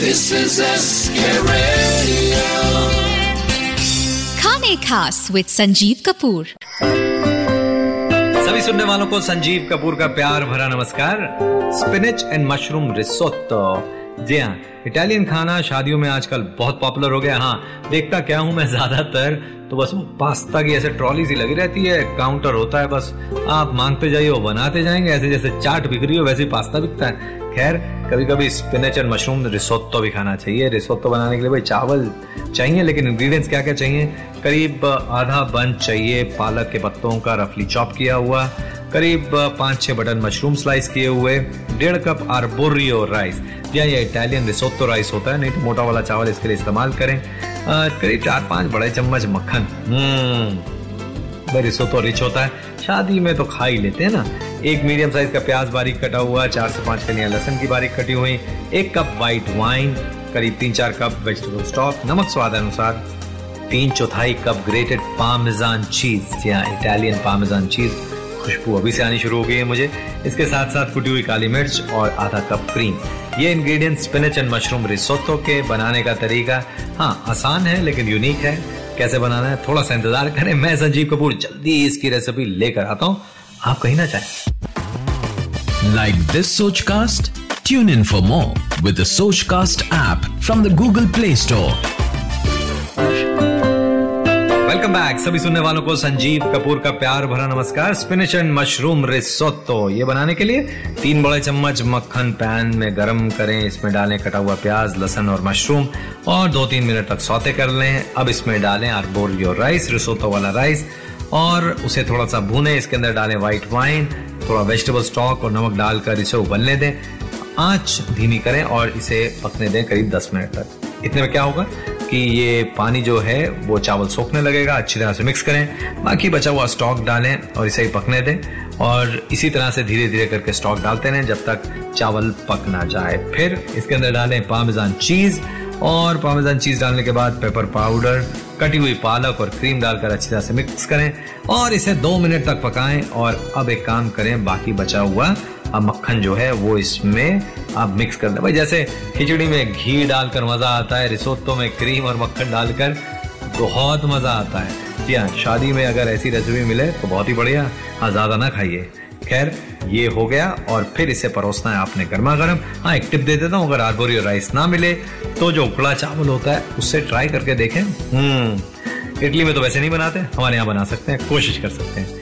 This is SK Radio. खाने खास with Sanjeev Kapoor. सभी सुनने वालों को संजीव कपूर का प्यार भरा नमस्कार। स्पिनिच एंड मशरूम रिसोत्तो जी हाँ इटालियन खाना शादियों में आजकल बहुत पॉपुलर हो गया हाँ। देखता क्या हूँ मैं ज़्यादातर तो बस वो पास्ता की ऐसे ट्रॉली सी लगी रहती है काउंटर होता है बस। आप मांगते जाइए बनाते जाएँगे, ऐसे जैसे चाट बिक रही हो, वैसे पास्ता बिकता है। खैर कभी कभी स्पिनच एंड मशरूम रिसोत्तो भी खाना चाहिए। रिसोत्तो बनाने के लिए भाई चावल चाहिए, लेकिन इंग्रेडिएंट्स क्या क्या चाहिए? करीब आधा बंच चाहिए, पालक के पत्तों का रफली चॉप किया हुआ। करीब पाँच छह बटन मशरूम स्लाइस किए हुए, डेढ़ कप आर्बोरियो राइस। या ये इटालियन रिसोत्तो राइस होता है, नहीं तो मोटा वाला चावल इसके लिए इस्तेमाल करें। करीब चार पाँच बड़े चम्मच मक्खन। हम्म रिसोत्तो रिच होता है। शादी में तो खा ही लेते हैं ना। एक मीडियम साइज़ का प्याज बारीक कटा हुआ, चार से पाँच कलियाँ लहसन की बारीक कटी हुई, एक कप व्हाइट वाइन करीब तीन चार कप वेजिटेबल स्टॉक नमक स्वाद अनुसार, तीन चौथाई कप ग्रेटेड पामेजान चीज़ या इटालियन पामेजान चीज़ खुशबू अभी से आनी शुरू हो गई है मुझे। इसके साथ साथ कुटी हुई काली मिर्च और आधा कप क्रीम ये ingredient spinach and mushroom risotto के बनाने का तरीका। हाँ आसान है, लेकिन यूनिक है। कैसे बनाना है थोड़ा सा इंतज़ार करें। मैं संजीव कपूर, जल्दी इसकी रेसिपी लेकर आता हूँ। आप कहीं ना चाहें like this Sochcast tune in for more with Sochcast app from the Google Play Store. Welcome back सभी सुनने वालों को संजीव कपूर का प्यार भरा नमस्कार। स्पिनिच एंड मशरूम रिसोत्तो ये बनाने के लिए तीन बड़े चम्मच मक्खन पैन में गरम करें। इसमें डालें कटा हुआ प्याज, लहसन और मशरूम और दो तीन मिनट तक सौते कर लें। अब इसमें डालें आर्बोरियो राइस रिसोत्तो वाला राइस और उसे थोड़ा सा भूने। इसके अंदर डालें व्हाइट वाइन थोड़ा वेजिटेबल स्टॉक और नमक डालकर इसे उबलने दें। आँच धीमी करें और इसे पकने दें करीब 10 मिनट तक। इतने में क्या होगा? कि ये पानी जो है, वो चावल सोखने लगेगा, अच्छी तरह से मिक्स करें। बाकी बचा हुआ स्टॉक डालें और इसे ही पकने दें। और इसी तरह से धीरे धीरे करके स्टॉक डालते रहें जब तक चावल पक ना जाए। फिर इसके अंदर डालें पामेजान चीज़ और पामेजान चीज़ डालने के बाद पेपर पाउडर कटी हुई पालक और क्रीम डालकर अच्छी तरह से मिक्स करें और इसे दो मिनट तक पकाएँ और अब एक काम करें, बाकी बचा हुआ अब मक्खन जो है वो इसमें आप मिक्स कर दें। भाई, जैसे खिचड़ी में घी डालकर मज़ा आता है रिसोत्तो में क्रीम और मक्खन डालकर बहुत मज़ा आता है। जी हाँ शादी में अगर ऐसी रेसिपी मिले तो बहुत ही बढ़िया हाँ ज़्यादा ना खाइए। खैर, ये हो गया और फिर इसे परोसना है आपने गर्मा गर्म हाँ एक टिप दे देता हूँ, अगर आरबोरी राइस ना मिले तो जो उकड़ा चावल होता है, उससे ट्राई करके देखें। हम्म इडली में तो वैसे नहीं बनाते, हमारे यहाँ बना सकते हैं, कोशिश कर सकते हैं।